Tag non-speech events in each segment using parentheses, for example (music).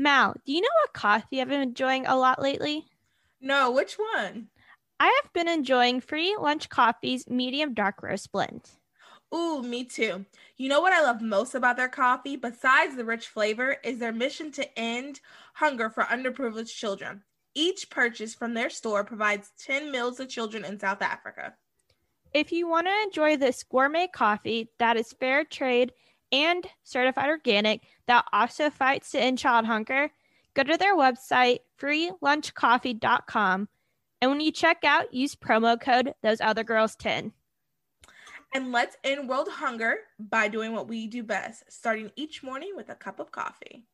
Mal, do you know what coffee I've been enjoying a lot lately? No, which one? I have been enjoying free lunch coffee's medium dark roast blend. Ooh, me too. You know what I love most about their coffee, besides the rich flavor, is their mission to end hunger for underprivileged children. Each purchase from their store provides 10 meals to children in South Africa. If you want to enjoy this gourmet coffee that is fair trade and certified organic that also fights to end child hunger, go to their website, freelunchcoffee.com. And when you check out, use promo code those other girls 10. And let's end world hunger by doing what we do best, starting each morning with a cup of coffee.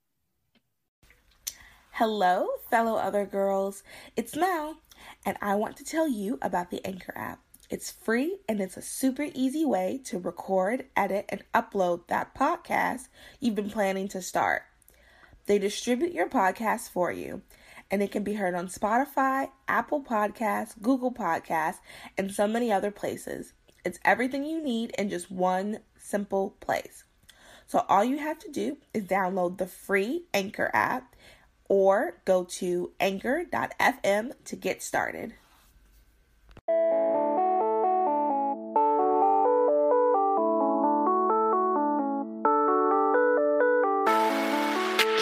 Hello, fellow other girls. It's Mel, and I want to tell you about the Anchor app. It's free and it's a super easy way to record, edit, and upload that podcast you've been planning to start. They distribute your podcast for you, and it can be heard on Spotify, Apple Podcasts, Google Podcasts, and so many other places. It's everything you need in just one simple place. So all you have to do is download the free Anchor app or go to anchor.fm to get started.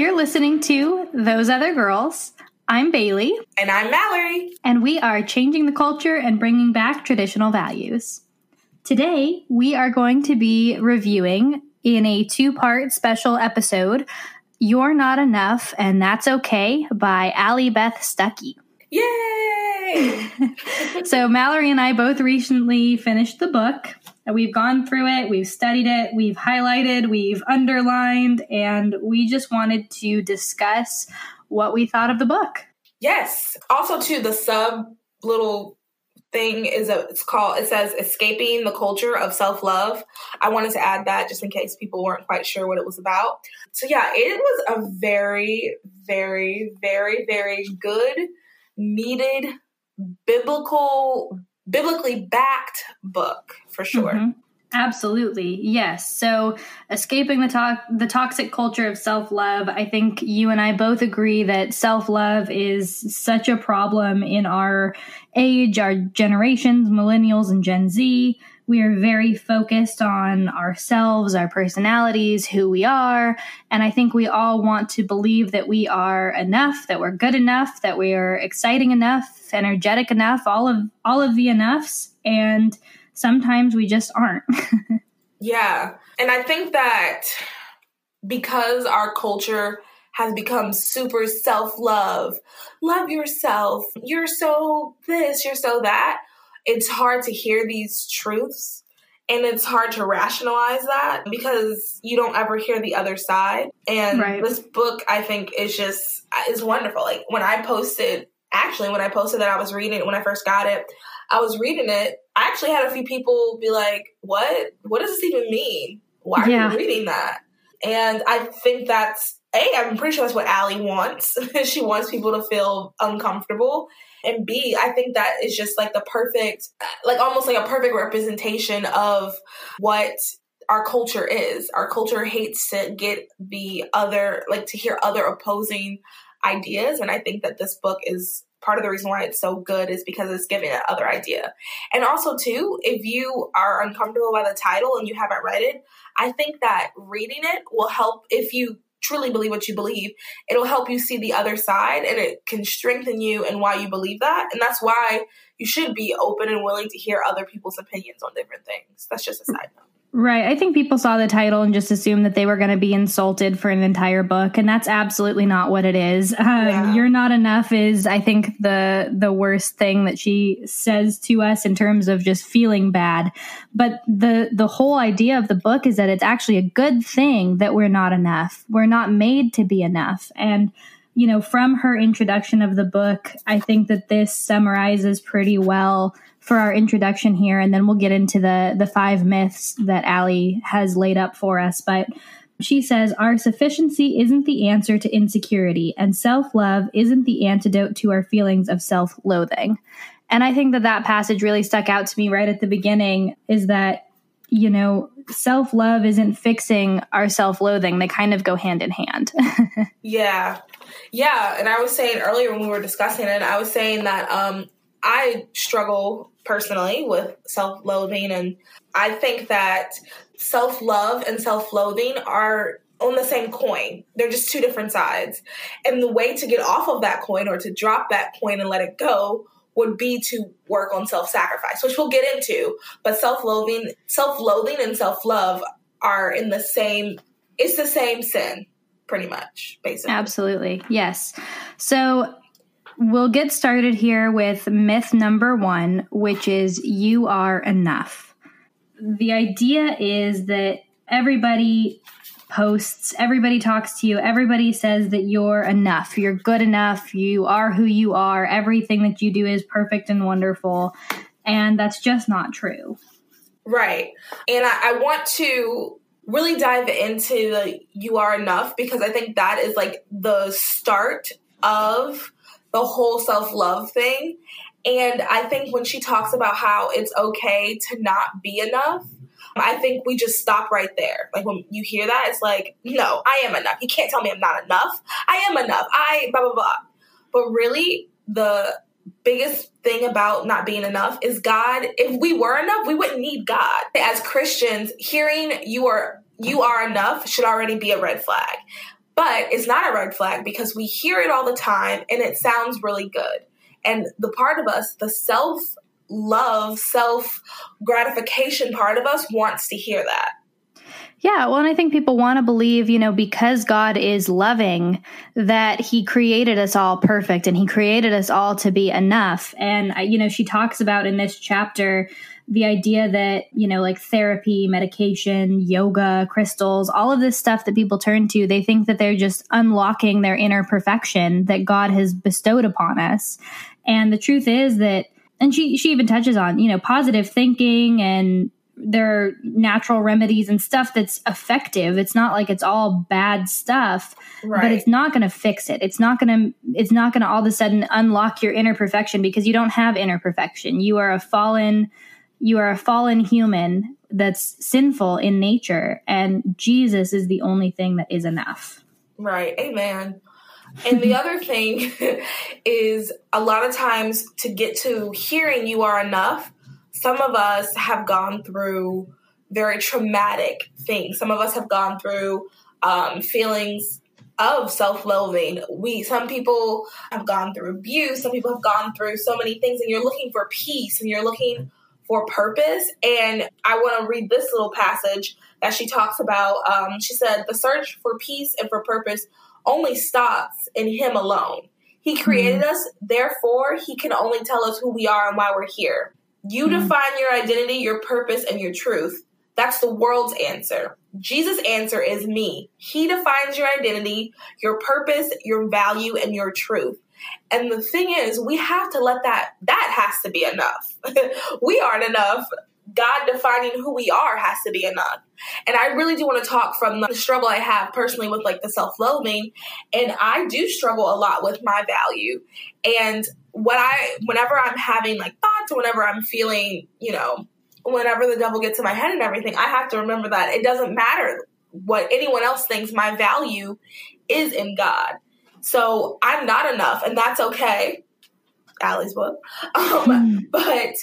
You're listening to Those Other Girls. I'm Bailey. And I'm Mallory. And we are changing the culture and bringing back traditional values. Today, we are going to be reviewing in a two part special episode You're Not Enough and That's Okay by Allie Beth Stuckey. Yay! (laughs) so, Mallory and I both recently finished the book. We've gone through it, we've studied it, we've highlighted, we've underlined, and we just wanted to discuss what we thought of the book. Yes. Also, too, the sub little thing is a it's called it says escaping the culture of self-love i wanted to add that just in case people weren't quite sure what it was about so yeah it was a very very very very good needed biblical biblically backed book for sure. Mm-hmm. Absolutely. Yes. So, escaping the to- the toxic culture of self-love, I think you and I both agree that self-love is such a problem in our age, our generations, millennials and Gen Z. We are very focused on ourselves, our personalities, who we are. And I think we all want to believe that we are enough, that we're good enough, that we are exciting enough, energetic enough, all of all of the enoughs. And sometimes we just aren't. (laughs) yeah. And I think that because our culture has become super self love, love yourself, you're so this, you're so that it's hard to hear these truths and it's hard to rationalize that because you don't ever hear the other side. And right. this book i think is just is wonderful. Like when i posted actually when i posted that i was reading it when i first got it i was reading it. I actually had a few people be like what? What does this even mean? Why are yeah. you reading that? And i think that's a i'm pretty sure that's what Allie wants. (laughs) She wants people to feel uncomfortable and B, I think that is just like the perfect, like almost like a perfect representation of what our culture is. Our culture hates to get the other, like to hear other opposing ideas. And I think that this book is part of the reason why it's so good is because it's giving that other idea. And also, too, if you are uncomfortable by the title and you haven't read it, I think that reading it will help if you truly believe what you believe, it'll help you see the other side and it can strengthen you and why you believe that. And that's why you should be open and willing to hear other people's opinions on different things. That's just a side note. Right. I think people saw the title and just assumed that they were going to be insulted for an entire book, and that's absolutely not what it is. Um, yeah. You're not enough is, I think, the the worst thing that she says to us in terms of just feeling bad. But the the whole idea of the book is that it's actually a good thing that we're not enough. We're not made to be enough, and you know, from her introduction of the book, I think that this summarizes pretty well for our introduction here, and then we'll get into the the five myths that Allie has laid up for us. But she says our sufficiency isn't the answer to insecurity, and self love isn't the antidote to our feelings of self loathing. And I think that that passage really stuck out to me right at the beginning. Is that you know self love isn't fixing our self loathing; they kind of go hand in hand. (laughs) yeah, yeah. And I was saying earlier when we were discussing it, I was saying that um, I struggle personally with self loathing. And I think that self love and self loathing are on the same coin. They're just two different sides. And the way to get off of that coin or to drop that coin and let it go would be to work on self sacrifice, which we'll get into. But self loathing, self loathing and self love are in the same, it's the same sin, pretty much, basically. Absolutely. Yes. So We'll get started here with myth number one, which is you are enough. The idea is that everybody posts, everybody talks to you, everybody says that you're enough, you're good enough, you are who you are, everything that you do is perfect and wonderful. And that's just not true. Right. And I, I want to really dive into the you are enough because I think that is like the start of the whole self love thing. And I think when she talks about how it's okay to not be enough, I think we just stop right there. Like when you hear that, it's like, no, I am enough. You can't tell me I'm not enough. I am enough. I blah blah blah. But really, the biggest thing about not being enough is God. If we were enough, we wouldn't need God. As Christians, hearing you are you are enough should already be a red flag. But it's not a red flag because we hear it all the time and it sounds really good. And the part of us, the self love, self gratification part of us wants to hear that. Yeah, well, and I think people want to believe, you know, because God is loving, that He created us all perfect and He created us all to be enough. And, you know, she talks about in this chapter the idea that, you know, like therapy, medication, yoga, crystals, all of this stuff that people turn to, they think that they're just unlocking their inner perfection that God has bestowed upon us. And the truth is that, and she, she even touches on, you know, positive thinking and there are natural remedies and stuff that's effective. It's not like it's all bad stuff, right. but it's not going to fix it. It's not going to it's not going to all of a sudden unlock your inner perfection because you don't have inner perfection. You are a fallen you are a fallen human that's sinful in nature and Jesus is the only thing that is enough. Right. Amen. And the other (laughs) thing (laughs) is a lot of times to get to hearing you are enough, some of us have gone through very traumatic things. Some of us have gone through um, feelings of self-loathing. We some people have gone through abuse. Some people have gone through so many things, and you're looking for peace, and you're looking for purpose. And I want to read this little passage that she talks about. Um, she said, The search for peace and for purpose only stops in Him alone. He created mm-hmm. us, therefore, He can only tell us who we are and why we're here. You mm-hmm. define your identity, your purpose, and your truth. That's the world's answer. Jesus' answer is me. He defines your identity, your purpose, your value, and your truth. And the thing is, we have to let that, that has to be enough. (laughs) we aren't enough. God defining who we are has to be enough. And I really do want to talk from the struggle I have personally with like the self loathing. And I do struggle a lot with my value. And what I, whenever I'm having like thoughts or whenever I'm feeling, you know, whenever the devil gets in my head and everything, I have to remember that it doesn't matter what anyone else thinks my value is in God. So I'm not enough, and that's okay. Allie's book. (laughs) Um, hmm. But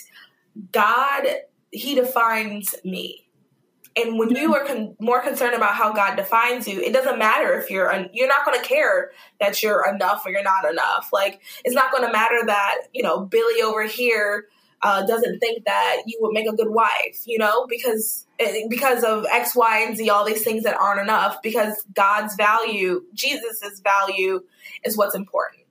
God, He defines me. And when you are con- more concerned about how God defines you, it doesn't matter if you're un- you're not going to care that you're enough or you're not enough. Like it's not going to matter that you know Billy over here uh, doesn't think that you would make a good wife, you know, because eh, because of X, Y, and Z, all these things that aren't enough. Because God's value, Jesus's value, is what's important.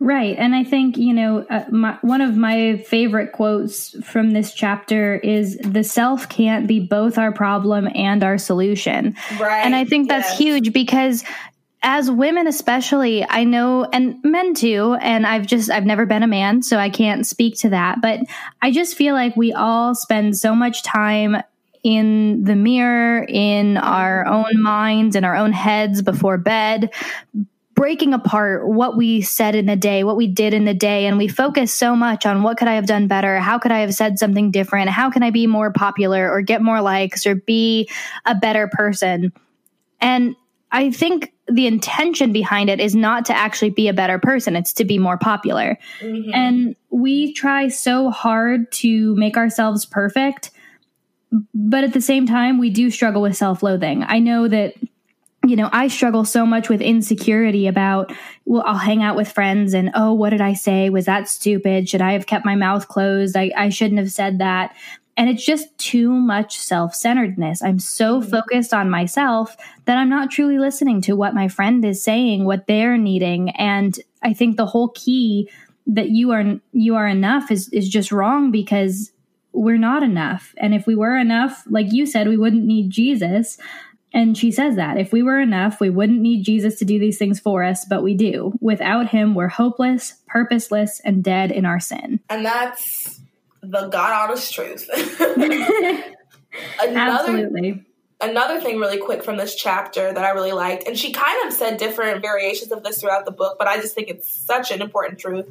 Right. And I think, you know, uh, my, one of my favorite quotes from this chapter is the self can't be both our problem and our solution. Right. And I think that's Yes. huge because as women especially i know and men too and i've just i've never been a man so i can't speak to that but i just feel like we all spend so much time in the mirror in our own minds in our own heads before bed breaking apart what we said in a day what we did in a day and we focus so much on what could i have done better how could i have said something different how can i be more popular or get more likes or be a better person. And I think the intention behind it is not to actually be a better person, it's to be more popular. Mhm. And we try so hard to make ourselves perfect, but at the same time, we do struggle with self loathing. I know that. You know, I struggle so much with insecurity about, well, I'll hang out with friends and, oh, what did I say? Was that stupid? Should I have kept my mouth closed? I, I shouldn't have said that. And it's just too much self centeredness. I'm so mm-hmm. focused on myself that I'm not truly listening to what my friend is saying, what they're needing. And I think the whole key that you are you are enough is is just wrong because we're not enough. And if we were enough, like you said, we wouldn't need Jesus. And she says that if we were enough, we wouldn't need Jesus to do these things for us, but we do. Without him, we're hopeless, purposeless, and dead in our sin. and that's the God honest truth. (laughs) another Absolutely. another thing really quick from this chapter that I really liked, and she kind of said different variations of this throughout the book, but I just think it's such an important truth.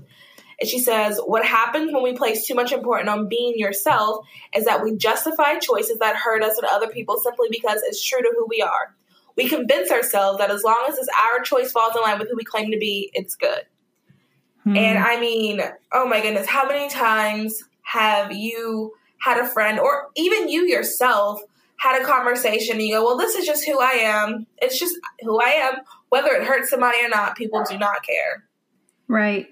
And she says, What happens when we place too much importance on being yourself is that we justify choices that hurt us and other people simply because it's true to who we are. We convince ourselves that as long as it's our choice falls in line with who we claim to be, it's good. Hmm. And I mean, oh my goodness, how many times have you had a friend or even you yourself had a conversation and you go, well, this is just who I am. It's just who I am. Whether it hurts somebody or not, people do not care. Right.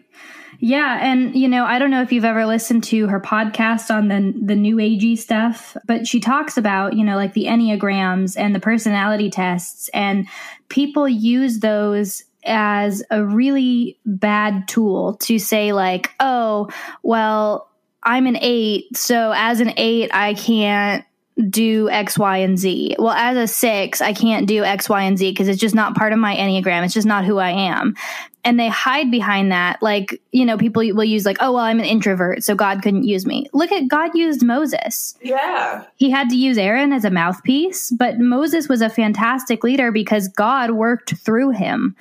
Yeah, and you know, I don't know if you've ever listened to her podcast on the the new agey stuff, but she talks about, you know, like the enneagrams and the personality tests and people use those as a really bad tool to say like, "Oh, well, I'm an 8, so as an 8 I can't do X, Y, and Z. Well, as a six, I can't do X, Y, and Z because it's just not part of my Enneagram. It's just not who I am. And they hide behind that. Like, you know, people will use, like, oh, well, I'm an introvert, so God couldn't use me. Look at God used Moses. Yeah. He had to use Aaron as a mouthpiece, but Moses was a fantastic leader because God worked through him.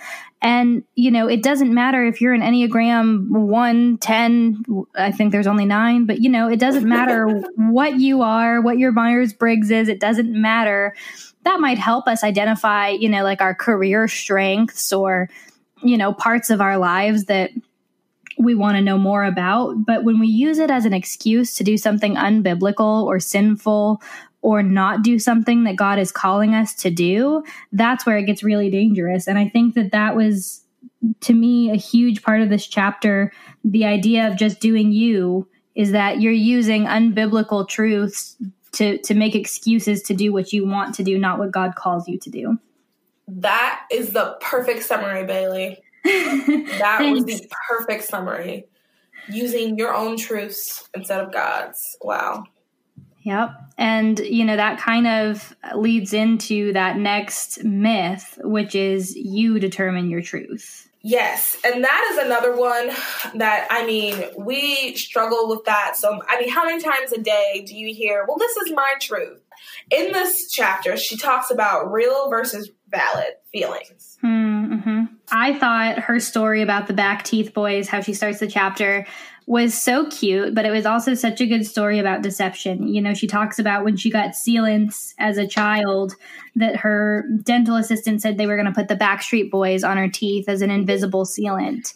And, you know, it doesn't matter if you're an Enneagram 1, 10, I think there's only nine, but, you know, it doesn't matter (laughs) what you are, what your Myers Briggs is, it doesn't matter. That might help us identify, you know, like our career strengths or, you know, parts of our lives that we want to know more about. But when we use it as an excuse to do something unbiblical or sinful or not do something that God is calling us to do, that's where it gets really dangerous. And I think that that was, to me, a huge part of this chapter. The idea of just doing you is that you're using unbiblical truths to, to make excuses to do what you want to do, not what God calls you to do. That is the perfect summary, Bailey. (laughs) That was the perfect summary. Using your own truths instead of God's. Wow. Yep. And, you know, that kind of leads into that next myth, which is you determine your truth. Yes, and that is another one that I mean, we struggle with that. So, I mean, how many times a day do you hear, well, this is my truth? In this chapter, she talks about real versus valid feelings. Mm-hmm. I thought her story about the back teeth boys, how she starts the chapter, was so cute, but it was also such a good story about deception. You know, she talks about when she got sealants as a child, that her dental assistant said they were going to put the Backstreet Boys on her teeth as an invisible sealant.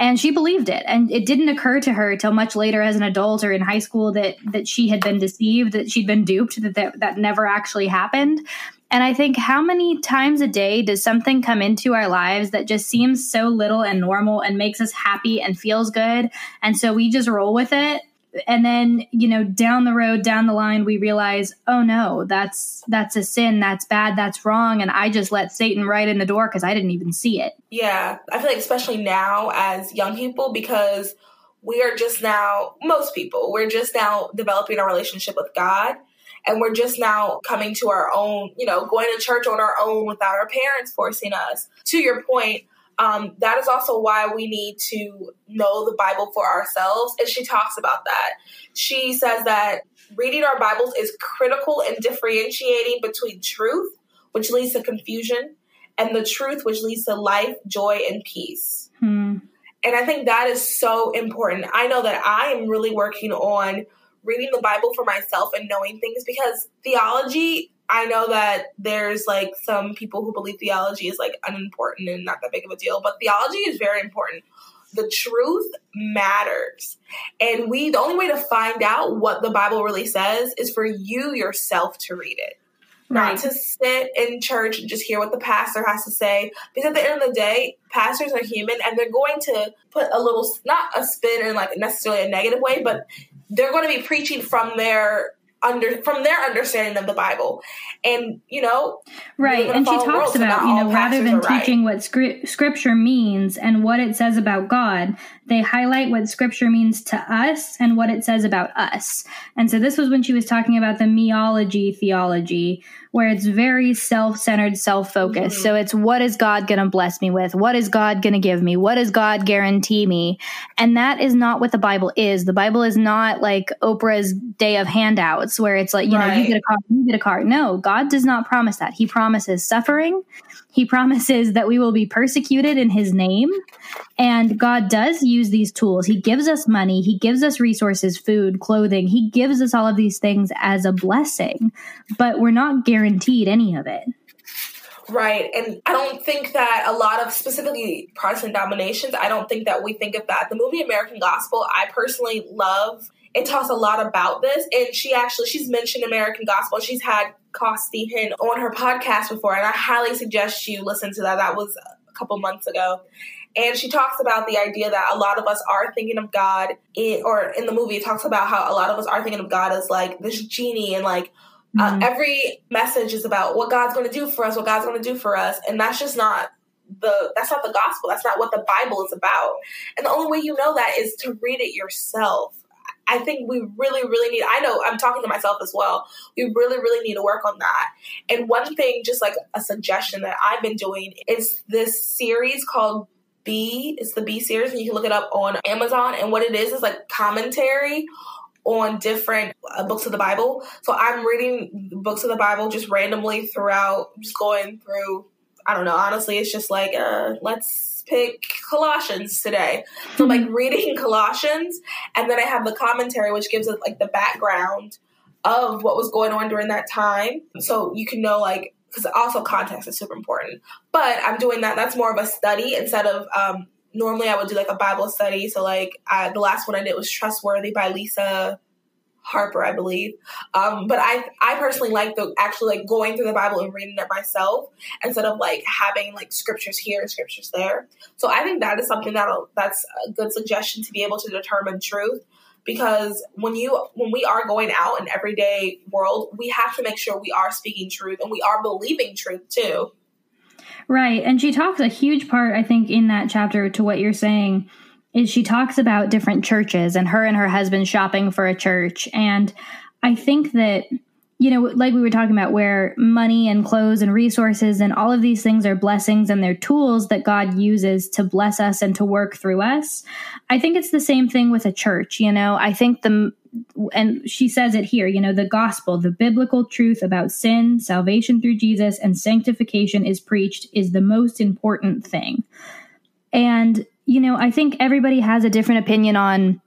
And she believed it. And it didn't occur to her till much later as an adult or in high school that that she had been deceived, that she'd been duped, that that, that never actually happened. And I think how many times a day does something come into our lives that just seems so little and normal and makes us happy and feels good? And so we just roll with it. And then you know down the road down the line we realize oh no that's that's a sin. That's bad. That's wrong. And i just let satan right in the door because i didn't even see it. Yeah. I feel like especially now as young people because we are just now most people we're just now developing our relationship with god and we're just now coming to our own you know going to church on our own without our parents forcing us to your point um, that is also why we need to know the Bible for ourselves. And she talks about that. She says that reading our Bibles is critical in differentiating between truth, which leads to confusion, and the truth, which leads to life, joy, and peace. Hmm. And I think that is so important. I know that I am really working on reading the Bible for myself and knowing things because theology I know that there's like some people who believe theology is like unimportant and not that big of a deal, but theology is very important. The truth matters. And we, the only way to find out what the Bible really says is for you yourself to read it. Right. Not to sit in church and just hear what the pastor has to say. Because at the end of the day, pastors are human and they're going to put a little, not a spin in like necessarily a negative way, but they're going to be preaching from their under from their understanding of the Bible, and you know, right. And she talks about you know rather than teaching right. what scri- Scripture means and what it says about God, they highlight what Scripture means to us and what it says about us. And so this was when she was talking about the meology theology, where it's very self-centered, self-focused. Mm-hmm. So it's what is God going to bless me with? What is God going to give me? What does God guarantee me? And that is not what the Bible is. The Bible is not like Oprah's day of handouts where it's like, you right. know, you get a car, you get a car. No, God does not promise that. He promises suffering. He promises that we will be persecuted in his name. And God does use these tools. He gives us money. He gives us resources, food, clothing. He gives us all of these things as a blessing, but we're not guaranteed any of it. Right. And I don't think that a lot of specifically Protestant dominations, I don't think that we think of that. The movie American Gospel, I personally love. It talks a lot about this. And she actually, she's mentioned American Gospel. She's had Costi Hinn on her podcast before. And I highly suggest you listen to that. That was a couple months ago. And she talks about the idea that a lot of us are thinking of God, in, or in the movie, it talks about how a lot of us are thinking of God as like this genie and like, uh, mm-hmm. Uh, every message is about what God's going to do for us, what God's going to do for us, and that's just not the that's not the gospel. That's not what the Bible is about. And the only way you know that is to read it yourself. I think we really, really need. I know I'm talking to myself as well. We really, really need to work on that. And one thing, just like a suggestion that I've been doing, is this series called B. It's the B series, and you can look it up on Amazon. And what it is is like commentary on different uh, books of the Bible. So I'm reading books of the Bible just randomly throughout, just going through. I don't know. Honestly, it's just like uh, let's pick Colossians today. So I'm like mm-hmm. reading (laughs) Colossians, and then I have the commentary, which gives it like the background of what was going on during that time, so you can know like because also context is super important. But I'm doing that. That's more of a study instead of um, normally I would do like a Bible study. So like I, the last one I did was Trustworthy by Lisa Harper, I believe. Um, but I I personally like the actually like going through the Bible and reading it myself instead of like having like scriptures here and scriptures there. So I think that is something that that's a good suggestion to be able to determine truth because when you when we are going out in everyday world, we have to make sure we are speaking truth and we are believing truth too. Right. And she talks a huge part, I think, in that chapter to what you're saying is she talks about different churches and her and her husband shopping for a church. And I think that, you know, like we were talking about, where money and clothes and resources and all of these things are blessings and they're tools that God uses to bless us and to work through us. I think it's the same thing with a church. You know, I think the and she says it here, you know, the gospel, the biblical truth about sin, salvation through Jesus, and sanctification is preached is the most important thing. And, you know, I think everybody has a different opinion on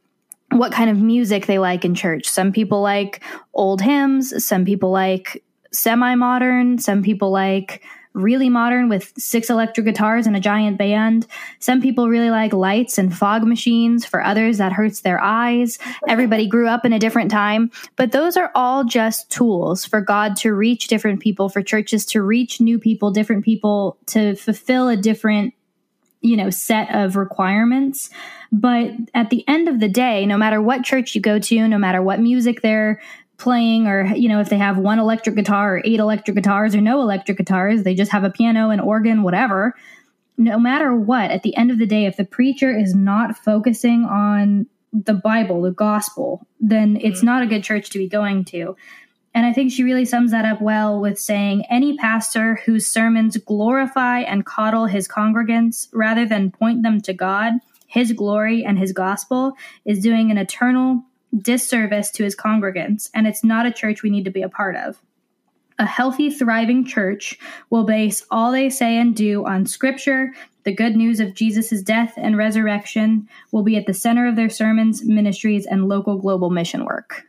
what kind of music they like in church. Some people like old hymns, some people like semi modern, some people like really modern with six electric guitars and a giant band. Some people really like lights and fog machines. For others, that hurts their eyes. Everybody grew up in a different time. But those are all just tools for God to reach different people, for churches to reach new people, different people to fulfill a different you know, set of requirements. But at the end of the day, no matter what church you go to, no matter what music they're playing, or, you know, if they have one electric guitar or eight electric guitars or no electric guitars, they just have a piano and organ, whatever. No matter what, at the end of the day, if the preacher is not focusing on the Bible, the gospel, then it's mm-hmm. not a good church to be going to. And I think she really sums that up well with saying any pastor whose sermons glorify and coddle his congregants rather than point them to God, his glory, and his gospel is doing an eternal disservice to his congregants, and it's not a church we need to be a part of. A healthy, thriving church will base all they say and do on scripture. The good news of Jesus' death and resurrection will be at the center of their sermons, ministries, and local global mission work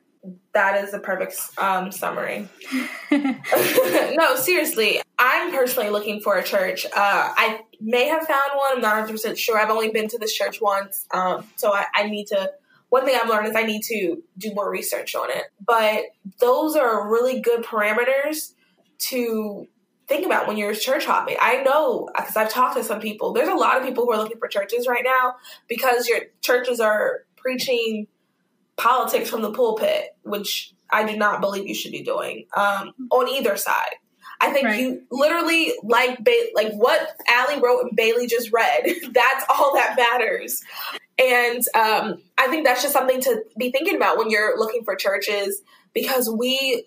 that is the perfect um, summary. (laughs) (laughs) no, seriously, I'm personally looking for a church. Uh, I may have found one. I'm not 100 percent sure. I've only been to this church once, um, so I, I, need to. One thing I've learned is I need to do more research on it. But those are really good parameters to think about when you're church hopping. I know because I've talked to some people. There's a lot of people who are looking for churches right now because your churches are preaching politics from the pulpit, which I do not believe you should be doing um, on either side. I think right. you literally like ba- like what Allie wrote and Bailey just read. (laughs) that's all that matters. And um, I think that's just something to be thinking about when you're looking for churches because we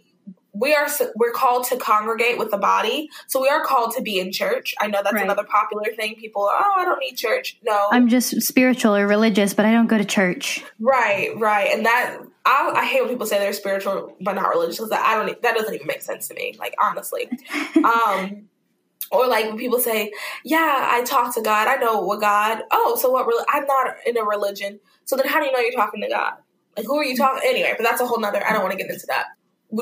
we are we're called to congregate with the body. So we are called to be in church. I know that's right. another popular thing. People are, oh i don't need church. No. I'm just spiritual or religious but i don't go to church. Right right. And that i, I hate when people say they're spiritual but not religious because i don't that doesn't even make sense to me like honestly. (laughs) Um or like when people say yeah i talk to god. I know what god oh so what really i'm not in a religion. So then how do you know you're talking to god? Like who are you talking anyway but that's a whole nother i don't want to get into that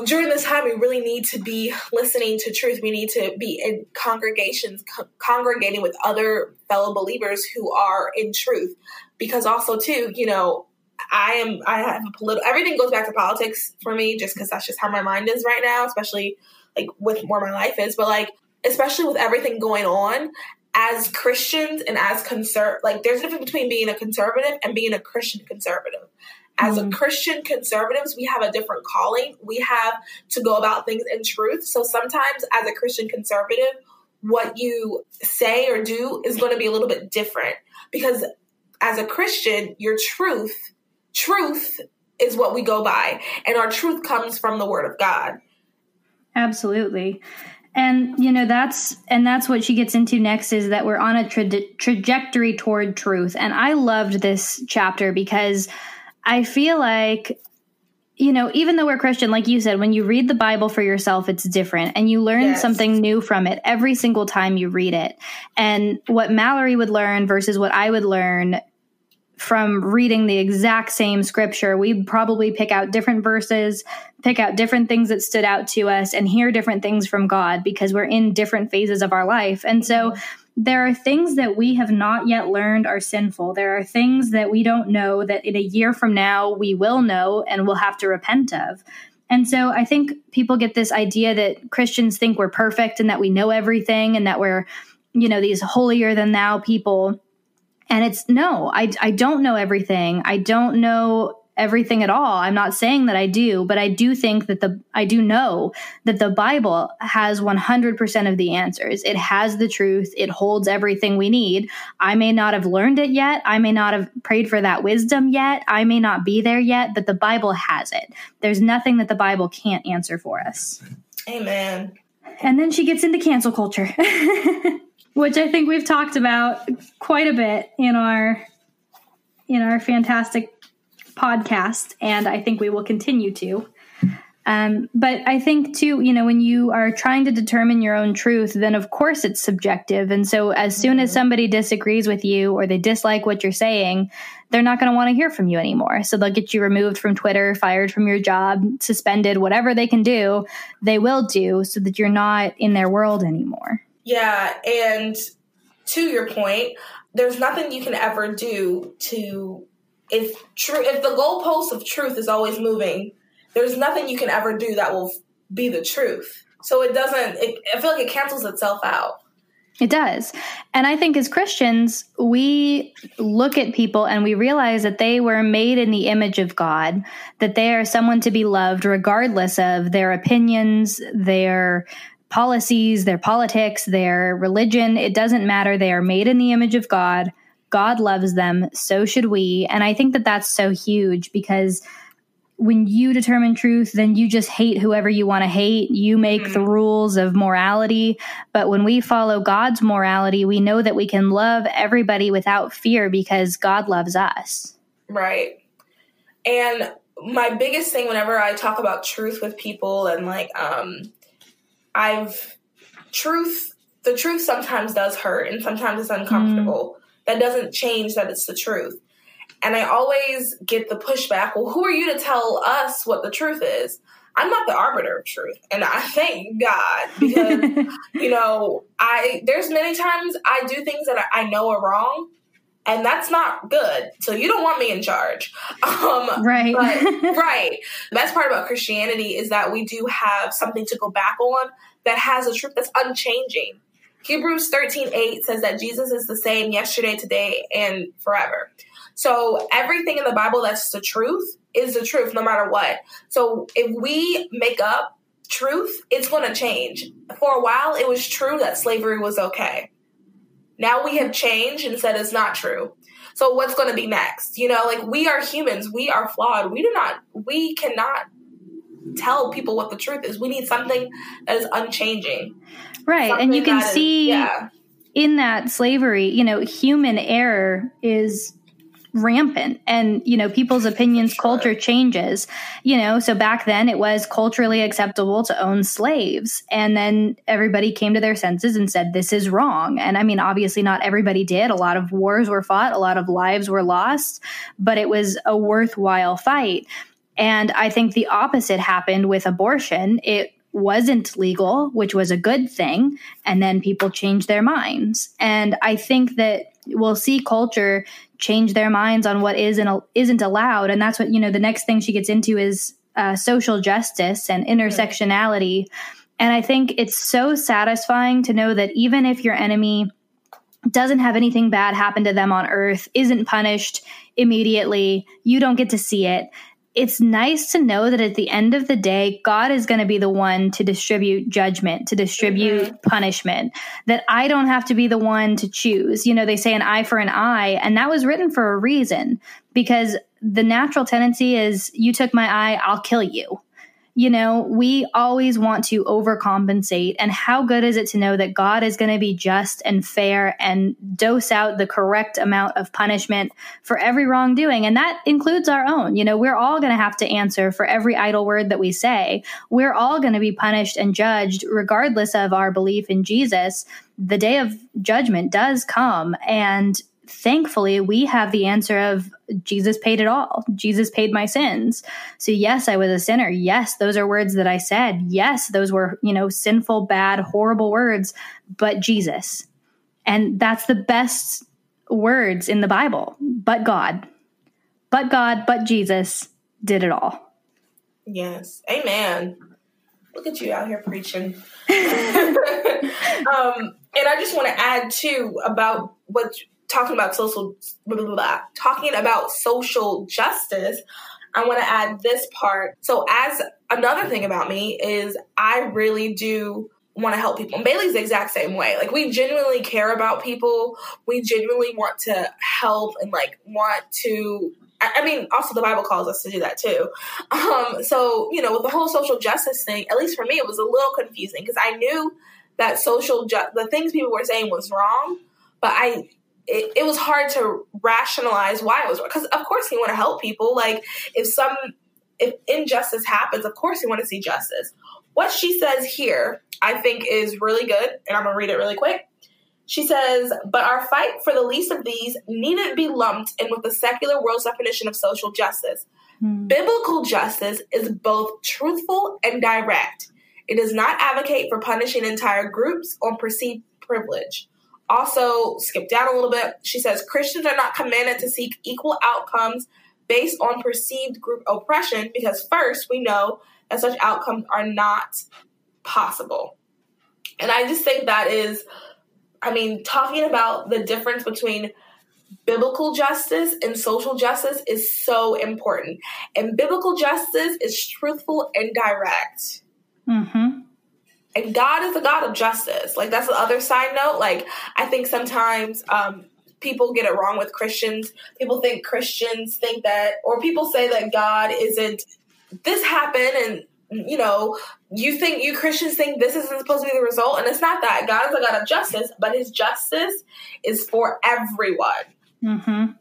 during this time, we really need to be listening to truth. We need to be in congregations, co- congregating with other fellow believers who are in truth. Because also, too, you know, I am, I have a political, everything goes back to politics for me, just because that's just how my mind is right now, especially like with where my life is. But like, especially with everything going on, as Christians and as conserv, like there's a difference between being a conservative and being a Christian conservative. As mm-hmm. a Christian conservatives, we have a different calling. We have to go about things in truth. So sometimes, as a Christian conservative, what you say or do is going to be a little bit different because as a Christian, your truth, truth is what we go by, and our truth comes from the Word of God. Absolutely and you know that's and that's what she gets into next is that we're on a tra- trajectory toward truth and i loved this chapter because I feel like you know, even though we're Christian, like you said, when you read the Bible for yourself, it's different and you learn yes. something new from it every single time you read it. And what Mallory would learn versus what I would learn from reading the exact same scripture, we'd probably pick out different verses, pick out different things that stood out to us, and hear different things from God because we're in different phases of our life. And so, mm-hmm there are things that we have not yet learned are sinful. There are things that we don't know that in a year from now we will know and will have to repent of. And so I think people get this idea that Christians think we're perfect and that we know everything and that we're, you know, these holier than thou people. And it's no, I, I don't know everything. I don't know everything at all. I'm not saying that I do, but I do think that the I do know that the Bible has 100% of the answers. It has the truth. It holds everything we need. I may not have learned it yet. I may not have prayed for that wisdom yet. I may not be there yet, but the Bible has it. There's nothing that the Bible can't answer for us. Amen. And then she gets into cancel culture. (laughs) Which I think we've talked about quite a bit in our in our fantastic podcast, and I think we will continue to. Um, but I think too, you know, when you are trying to determine your own truth, then of course it's subjective. And so as soon as mm-hmm. somebody disagrees with you or they dislike what you're saying, they're not going to want to hear from you anymore. So they'll get you removed from Twitter, fired from your job, suspended, whatever they can do, they will do so that you're not in their world anymore. Yeah. And to your point, there's nothing you can ever do to if true if the goalpost of truth is always moving, there's nothing you can ever do that will be the truth. So it doesn't. It, I feel like it cancels itself out. It does. And I think as Christians, we look at people and we realize that they were made in the image of God, that they are someone to be loved regardless of their opinions, their policies, their politics, their religion. It doesn't matter. They are made in the image of God. God loves them. So should we. And I think that that's so huge because when you determine truth, then you just hate whoever you want to hate. You make mm-hmm. the rules of morality. But when we follow God's morality, we know that we can love everybody without fear because God loves us. Right. And my biggest thing whenever I talk about truth with people and like, um, I've truth, the truth sometimes does hurt and sometimes it's uncomfortable. Mm. That doesn't change that it's the truth. And I always get the pushback, well, who are you to tell us what the truth is? I'm not the arbiter of truth. And I (laughs) thank God because, (laughs) you know, I, there's many times I do things that I know are wrong and that's not good. So you don't want me in charge. (laughs) Um, right. But, right. The best part about Christianity is that we do have something to go back on that has a truth that's unchanging. Hebrews 13 8 says that Jesus is the same yesterday, today, and forever. So everything in the Bible that's the truth is the truth no matter what. So if we make up truth, it's going to change. For a while, it was true that slavery was okay. Now we have changed and said it's not true. So what's going to be next? You know, like we are humans, we are flawed. We do not, we cannot tell people what the truth is. We need something that is unchanging. Right. Something and you can see is, yeah. in that slavery, you know, human error is rampant and you know people's opinions sure. culture changes you know so back then it was culturally acceptable to own slaves and then everybody came to their senses and said this is wrong and i mean obviously not everybody did a lot of wars were fought a lot of lives were lost but it was a worthwhile fight and i think the opposite happened with abortion it wasn't legal, which was a good thing. And then people changed their minds. And I think that we'll see culture change their minds on what is and isn't allowed. And that's what, you know, the next thing she gets into is uh, social justice and intersectionality. And I think it's so satisfying to know that even if your enemy doesn't have anything bad happen to them on earth, isn't punished immediately, you don't get to see it it's nice to know that at the end of the day, God is going to be the one to distribute judgment, to distribute mm-hmm. punishment, that I don't have to be the one to choose. You know, they say an eye for an eye, and that was written for a reason because the natural tendency is you took my eye, I'll kill you you know, we always want to overcompensate. And how good is it to know that God is going to be just and fair and dose out the correct amount of punishment for every wrongdoing? And that includes our own. You know, we're all going to have to answer for every idle word that we say. We're all going to be punished and judged regardless of our belief in Jesus. The day of judgment does come. And thankfully we have the answer of Jesus paid it all. Jesus paid my sins. So yes, I was a sinner. Yes, those are words that I said. Yes, those were, you know, sinful, bad, horrible words, but Jesus. And that's the best words in the Bible. But God. But God, but Jesus did it all. Yes. Amen. Look at you out here preaching. (laughs) (laughs) um, and I just want to add too about what talking about social blah, blah, blah, talking about social justice i want to add this part. So as another thing about me is i really do want to help people. And bailey's the exact same way. Like we genuinely care about people. We genuinely want to help and like want to I mean, also the Bible calls us to do that too. Um, so, you know, with the whole social justice thing, at least for me, it was a little confusing because I knew that social ju- the things people were saying was wrong, but I it, it was hard to rationalize why it was because of course you want to help people like if some if injustice happens of course you want to see justice. What she says here i think is really good and i'm gonna read it really quick. She says but our fight for the least of these needn't be lumped in with the secular world's definition of social justice. Hmm. biblical justice is both truthful and direct. It does not advocate for punishing entire groups on perceived privilege also, skip down a little bit. She says Christians are not commanded to seek equal outcomes based on perceived group oppression because, first, we know that such outcomes are not possible. And I just think that is I mean, talking about the difference between biblical justice and social justice is so important. And biblical justice is truthful and direct. Mm-hmm. And God is a God of justice. Like that's the other side note. Like I think sometimes um, people get it wrong with Christians. People think Christians think that, or people say that God isn't. This happened, and you know, you think you Christians think this isn't supposed to be the result, and it's not that. God is a God of justice, but His justice is for everyone. Mm-hmm. And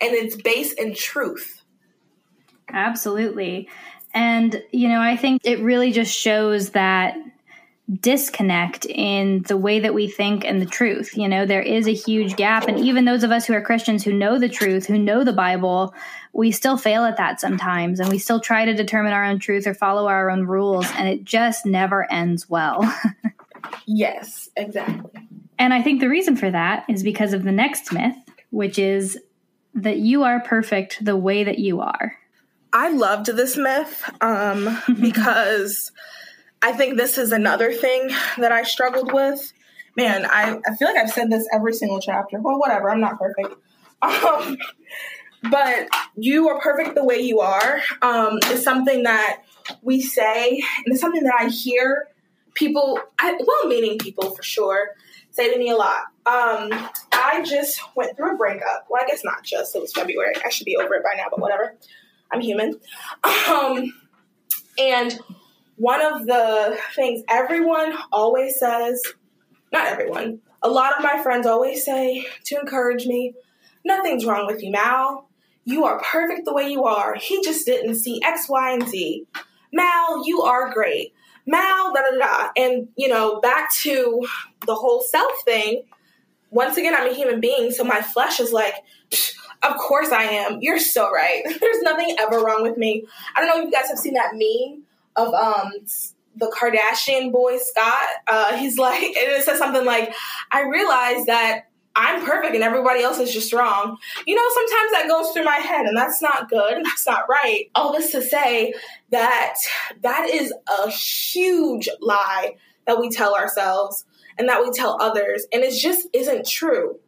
it's based in truth. Absolutely. And, you know, I think it really just shows that disconnect in the way that we think and the truth. You know, there is a huge gap. And even those of us who are Christians who know the truth, who know the Bible, we still fail at that sometimes. And we still try to determine our own truth or follow our own rules. And it just never ends well. (laughs) yes, exactly. And I think the reason for that is because of the next myth, which is that you are perfect the way that you are. I loved this myth um, (laughs) because I think this is another thing that I struggled with. Man, I, I feel like I've said this every single chapter. Well, whatever, I'm not perfect. (laughs) Um, but you are perfect the way you are um, is something that we say, and it's something that I hear people, well meaning people for sure, say to me a lot. Um, I just went through a breakup. Well, I guess not just. It was February. I should be over it by now, but whatever. I'm human. (laughs) Um, and one of the things everyone always says, not everyone, a lot of my friends always say to encourage me, nothing's wrong with you, Mal. You are perfect the way you are. He just didn't see X, Y, and Z. Mal, you are great. Mal, da da da. And, you know, back to the whole self thing, once again, I'm a human being, so my flesh is like, of course I am. You're so right. (laughs) There's nothing ever wrong with me. I don't know if you guys have seen that meme of um the Kardashian boy Scott. Uh, (laughs) he's like, and it says something like, I realize that I'm perfect and everybody else is just wrong. You know, sometimes that goes through my head and that's not good (laughs) and that's not right. All this to say that that is a huge lie that we tell ourselves and that we tell others. And it just isn't true.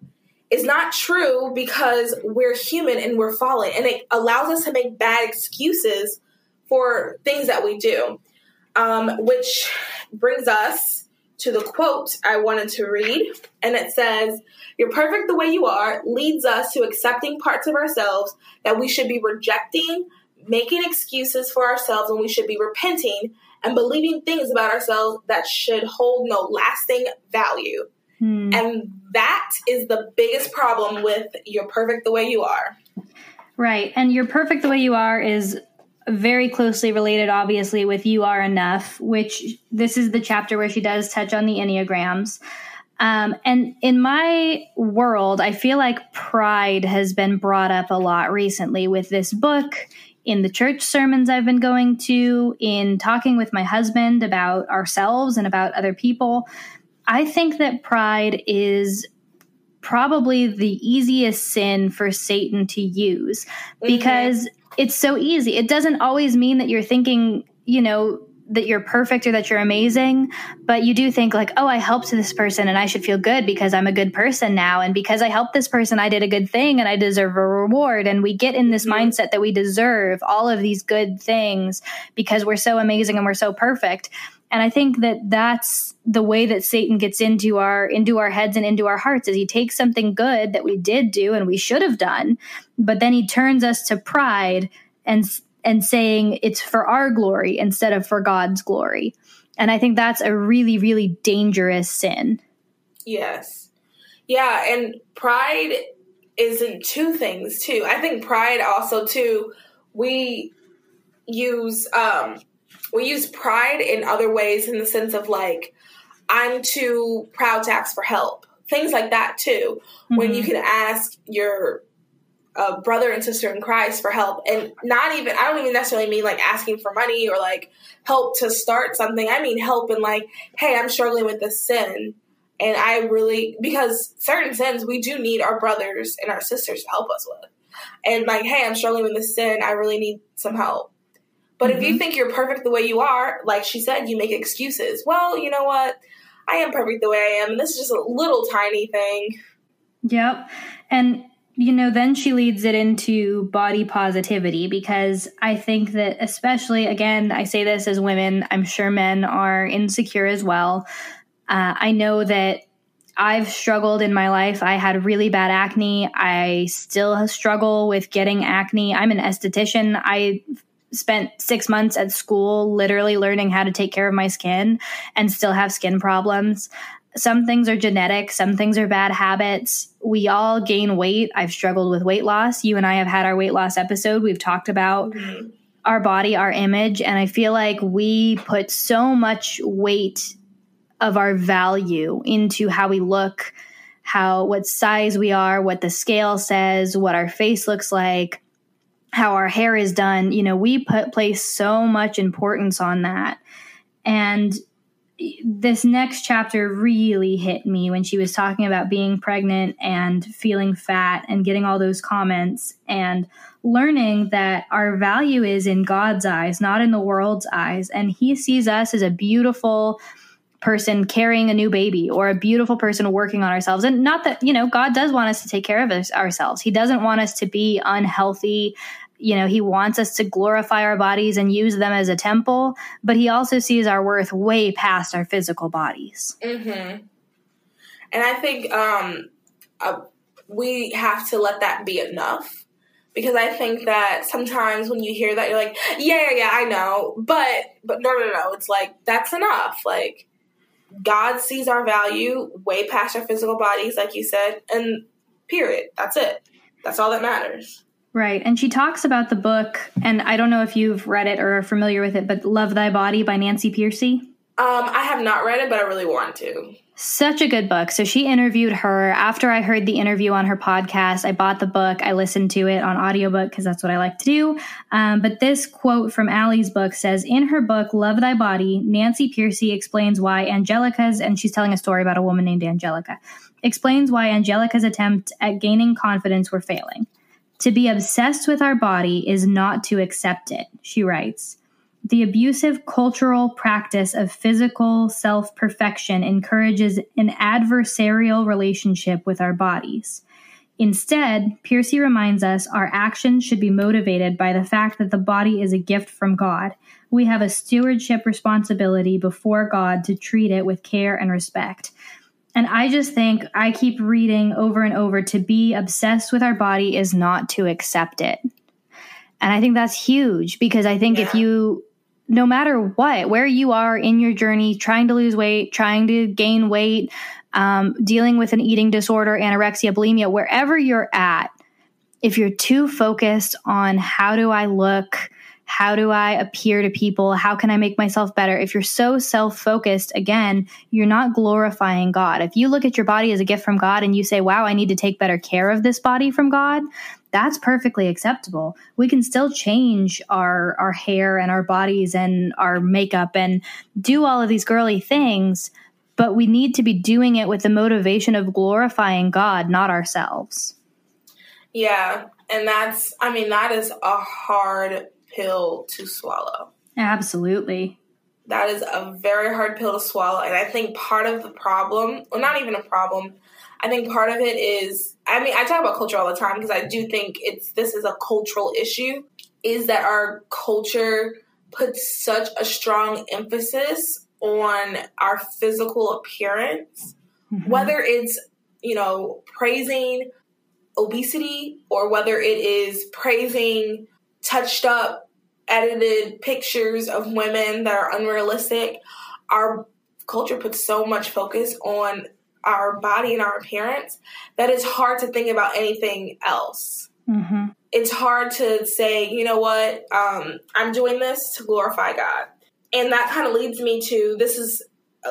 It's not true because we're human and we're fallen, and it allows us to make bad excuses for things that we do. Um, which brings us to the quote I wanted to read, and it says, You're perfect the way you are leads us to accepting parts of ourselves that we should be rejecting, making excuses for ourselves when we should be repenting, and believing things about ourselves that should hold no lasting value. Hmm. And that is the biggest problem with you're perfect the way you are. Right. And you're perfect the way you are is very closely related, obviously, with You Are Enough, which this is the chapter where she does touch on the Enneagrams. Um, and in my world, I feel like pride has been brought up a lot recently with this book, in the church sermons I've been going to, in talking with my husband about ourselves and about other people. I think that pride is probably the easiest sin for Satan to use mm-hmm. because. It's so easy. It doesn't always mean that you're thinking, you know, that you're perfect or that you're amazing, but you do think like, oh, I helped this person and I should feel good because I'm a good person now. And because I helped this person, I did a good thing and I deserve a reward. And we get in this mm-hmm. mindset that we deserve all of these good things because we're so amazing and we're so perfect. And I think that that's the way that Satan gets into our into our heads and into our hearts is he takes something good that we did do and we should have done, but then he turns us to pride and and saying it's for our glory instead of for God's glory. And I think that's a really, really dangerous sin. Yes. Yeah. And pride isn't two things too. I think pride also too, we use um we use pride in other ways in the sense of like I'm too proud to ask for help. Things like that too. Mm-hmm. When you mm-hmm. can ask your a brother and sister in Christ for help. And not even, I don't even necessarily mean like asking for money or like help to start something. I mean help in like, hey, I'm struggling with this sin. And I really, because certain sins we do need our brothers and our sisters to help us with. And like, hey, I'm struggling with this sin. I really need some help. But mm-hmm. if you mm-hmm. think you're perfect the way you are, like she said, you make excuses. Well, you know what? I am perfect the way I am, and this is just a little tiny thing. Yep. And you know, then she leads it into body positivity because I think that, especially again, I say this as women, I'm sure men are insecure as well. Uh, I know that I've struggled in my life. I had really bad acne. I still struggle with getting acne. I'm an esthetician. I spent six months at school literally learning how to take care of my skin and still have skin problems. Some things are genetic, some things are bad habits. We all gain weight. I've struggled with weight loss. You and I have had our weight loss episode. We've talked about mm-hmm. our body, our image, and I feel like we put so much weight of our value into how we look, how what size we are, what the scale says, what our face looks like, how our hair is done. You know, we put place so much importance on that. And this next chapter really hit me when she was talking about being pregnant and feeling fat and getting all those comments and learning that our value is in God's eyes, not in the world's eyes. And He sees us as a beautiful person carrying a new baby or a beautiful person working on ourselves. And not that, you know, God does want us to take care of us, ourselves. He doesn't want us to be unhealthy, you know, he wants us to glorify our bodies and use them as a temple, but he also sees our worth way past our physical bodies. Mm-hmm. And I think um, uh, we have to let that be enough because I think that sometimes when you hear that, you're like, yeah, yeah, yeah, I know, but but no, no, no, it's like that's enough. Like God sees our value way past our physical bodies, like you said, and period. That's it. That's all that matters. Right. And she talks about the book, and I don't know if you've read it or are familiar with it, but Love Thy Body by Nancy Pearcey. Um, I have not read it, but I really want to. Such a good book. So she interviewed her. After I heard the interview on her podcast, I bought the book. I listened to it on audiobook because that's what I like to do. Um, but this quote from Allie's book says In her book, Love Thy Body, Nancy Pearcey explains why Angelica's, and she's telling a story about a woman named Angelica, explains why Angelica's attempt at gaining confidence were failing. To be obsessed with our body is not to accept it, she writes. The abusive cultural practice of physical self perfection encourages an adversarial relationship with our bodies. Instead, Pearcey reminds us our actions should be motivated by the fact that the body is a gift from God. We have a stewardship responsibility before God to treat it with care and respect. And I just think I keep reading over and over to be obsessed with our body is not to accept it. And I think that's huge because I think yeah. if you, no matter what, where you are in your journey, trying to lose weight, trying to gain weight, um, dealing with an eating disorder, anorexia, bulimia, wherever you're at, if you're too focused on how do I look, how do I appear to people? How can I make myself better? If you're so self focused, again, you're not glorifying God. If you look at your body as a gift from God and you say, wow, I need to take better care of this body from God, that's perfectly acceptable. We can still change our, our hair and our bodies and our makeup and do all of these girly things, but we need to be doing it with the motivation of glorifying God, not ourselves. Yeah. And that's, I mean, that is a hard pill to swallow. Absolutely. That is a very hard pill to swallow. And I think part of the problem, well, not even a problem, I think part of it is, I mean, I talk about culture all the time because I do think it's this is a cultural issue, is that our culture puts such a strong emphasis on our physical appearance, mm-hmm. whether it's, you know, praising obesity or whether it is praising touched up edited pictures of women that are unrealistic. Our culture puts so much focus on our body and our appearance that it's hard to think about anything else. Mm-hmm. It's hard to say, you know what, um, I'm doing this to glorify God. And that kind of leads me to this is,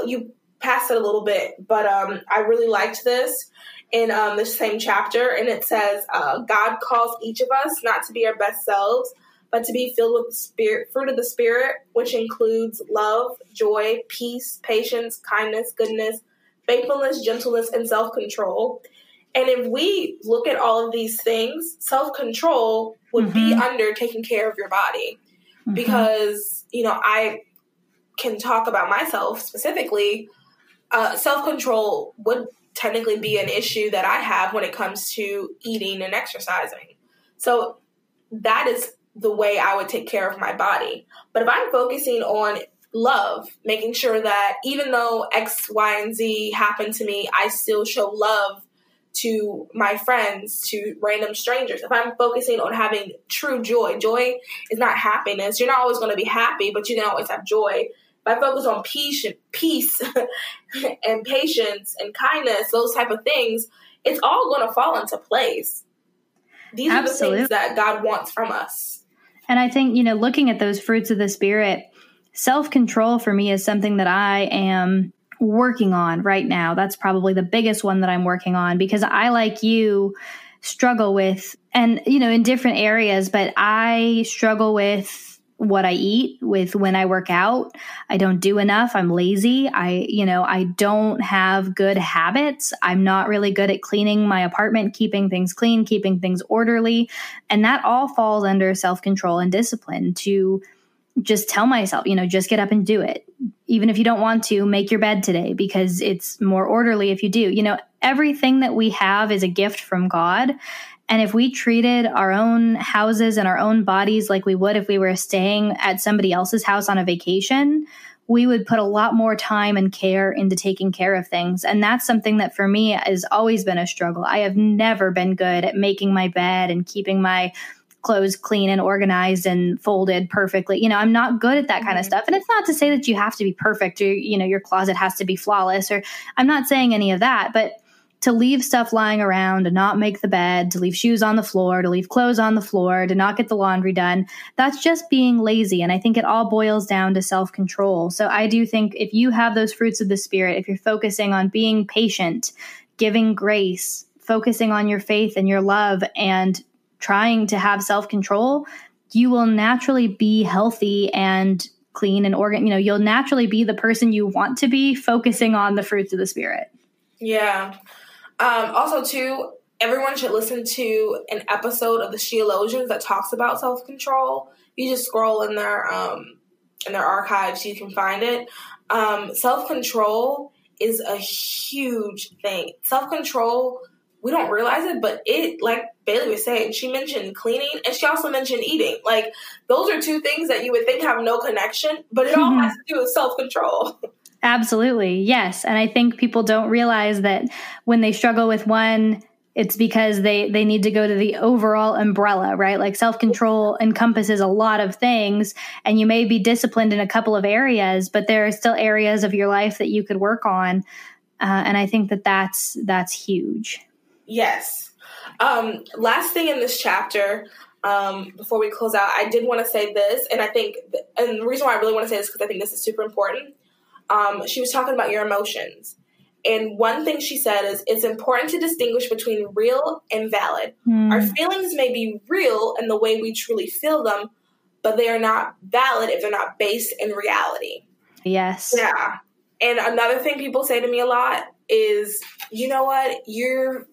you passed it a little bit, but um, I really liked this in um, the same chapter. And it says, uh, God calls each of us not to be our best selves, but to be filled with the spirit, fruit of the spirit, which includes love, joy, peace, patience, kindness, goodness, faithfulness, gentleness, and self-control. And if we look at all of these things, self-control would mm-hmm. be under taking care of your body. Mm-hmm. Because, you know, I can talk about myself specifically. uh, self control would technically be an issue that I have when it comes to eating and exercising. So that is the way I would take care of my body. But if I'm focusing on love, making sure that even though X, Y, and Z happen to me, I still show love to my friends, to random strangers. If I'm focusing on having true joy, joy is not happiness. You're not always going to be happy, but you can always have joy. If I focus on peace, peace, (laughs) and patience and kindness, those type of things, it's all going to fall into place. These Absolutely. are the things that God wants from us. And I think, you know, looking at those fruits of the Spirit, self control for me is something that I am working on right now. That's probably the biggest one that I'm working on because I, like you, struggle with, and, you know, in different areas, but I struggle with what I eat, with when I work out. I don't do enough. I'm lazy. I, you know, I don't have good habits. I'm not really good at cleaning my apartment, keeping things clean, keeping things orderly. And that all falls under self control and discipline to just tell myself, you know, just get up and do it. Even if you don't want to, make your bed today because it's more orderly if you do. You know, everything that we have is a gift from God. And if we treated our own houses and our own bodies like we would if we were staying at somebody else's house on a vacation, we would put a lot more time and care into taking care of things. And that's something that for me has always been a struggle. I have never been good at making my bed and keeping my clothes clean and organized and folded perfectly. You know, I'm not good at that kind of mm-hmm. stuff. And it's not to say that you have to be perfect or, you know, your closet has to be flawless or I'm not saying any of that, but to leave stuff lying around, to not make the bed, to leave shoes on the floor, to leave clothes on the floor, to not get the laundry done. That's just being lazy. And I think it all boils down to self control. So I do think if you have those fruits of the Spirit, if you're focusing on being patient, giving grace, focusing on your faith and your love, and trying to have self control, you will naturally be healthy and clean and organ. You know, you'll naturally be the person you want to be, focusing on the fruits of the Spirit. Yeah. Um, also, too, everyone should listen to an episode of the Sheologians that talks about self control. You just scroll in their um, in their archives, you can find it. Um, self control is a huge thing. Self control, we don't realize it, but it, like Bailey was saying, she mentioned cleaning and she also mentioned eating. Like those are two things that you would think have no connection, but it all has to do with self control. (laughs) Absolutely. Yes. And I think people don't realize that when they struggle with one, it's because they they need to go to the overall umbrella, right? Like self-control encompasses a lot of things and you may be disciplined in a couple of areas, but there are still areas of your life that you could work on. Uh, and I think that that's that's huge. Yes. Um, last thing in this chapter, um, before we close out, I did want to say this, and I think, th- and the reason why I really want to say this because I think this is super important um, she was talking about your emotions. And one thing she said is it's important to distinguish between real and valid. Mm. Our feelings may be real in the way we truly feel them, but they are not valid if they're not based in reality. Yes. Yeah. And another thing people say to me a lot is, you know what? You're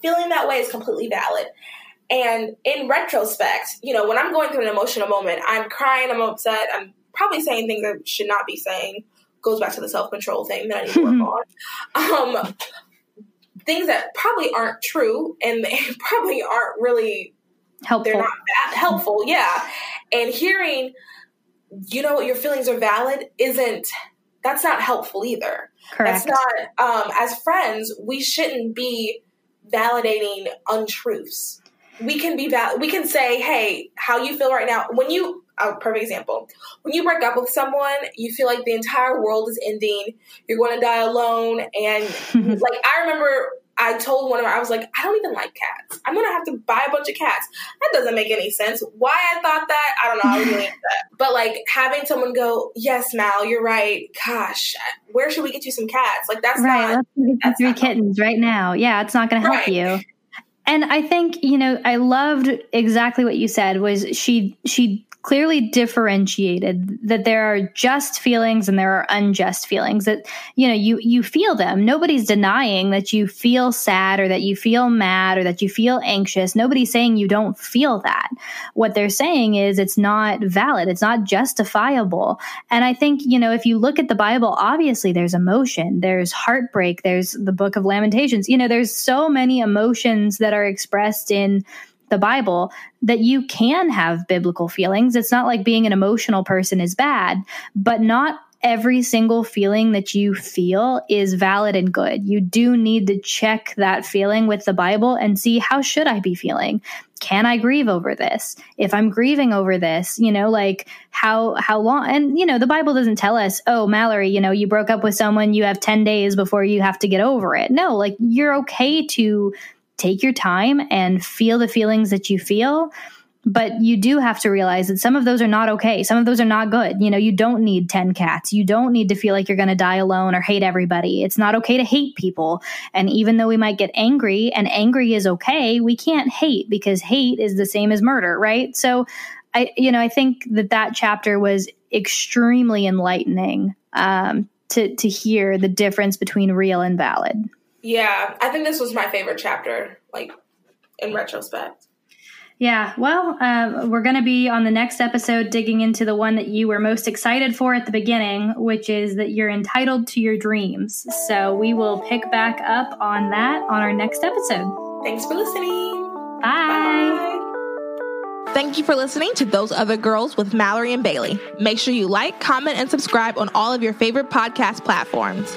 feeling that way is completely valid. And in retrospect, you know, when I'm going through an emotional moment, I'm crying, I'm upset, I'm probably saying things I should not be saying goes back to the self control thing that I need to work on. Um, things that probably aren't true and they (laughs) probably aren't really helpful. They're not that helpful, yeah. And hearing, you know, what your feelings are valid isn't. That's not helpful either. Correct. That's not. Um, as friends, we shouldn't be validating untruths. We can be val- We can say, "Hey, how you feel right now?" When you a perfect example. When you break up with someone, you feel like the entire world is ending. You're going to die alone. And (laughs) like, I remember I told one of them, I was like, I don't even like cats. I'm going to have to buy a bunch of cats. That doesn't make any sense. Why I thought that, I don't know. I was really. (laughs) But like having someone go, yes, Mal, you're right. Gosh, where should we get you some cats? Like that's right. Not, Let's get three kittens right now. Yeah, it's not going to help you. And I think, you know, I loved exactly what you said was she she clearly differentiated that there are just feelings and there are unjust feelings that you know you you feel them. Nobody's denying that you feel sad or that you feel mad or that you feel anxious. Nobody's saying you don't feel that. What they're saying is it's not valid. It's not justifiable. And i think you know if you look at the bible obviously there's emotion there's heartbreak there's the book of lamentations. You know there's so many emotions that are expressed in the Bible that you can have biblical feelings. It's not like being an emotional person is bad, but not every single feeling that you feel is valid and good. You do need to check that feeling with the Bible and see how should I be feeling? Can I grieve over this? If I'm grieving over this, you know, like how how long and you know, the Bible doesn't tell us, "Oh, Mallory, you know, you broke up with someone, you have 10 days before you have to get over it." No, like you're okay to take your time and feel the feelings that you feel. But you do have to realize that some of those are not okay. Some of those are not good. You know, you don't need 10 cats. You don't need to feel like you're going to die alone or hate everybody. It's not okay to hate people. And even though we might get angry and angry is okay, we can't hate because hate is the same as murder, right? So I, you know, I think that that chapter was extremely enlightening um, to, to hear the difference between real and valid. Yeah, I think this was my favorite chapter, like in retrospect. Yeah, well, uh, we're going to be on the next episode digging into the one that you were most excited for at the beginning, which is that you're entitled to your dreams. So we will pick back up on that on our next episode. Thanks for listening. Bye. Bye. Thank you for listening to Those Other Girls with Mallory and Bailey. Make sure you like, comment, and subscribe on all of your favorite podcast platforms.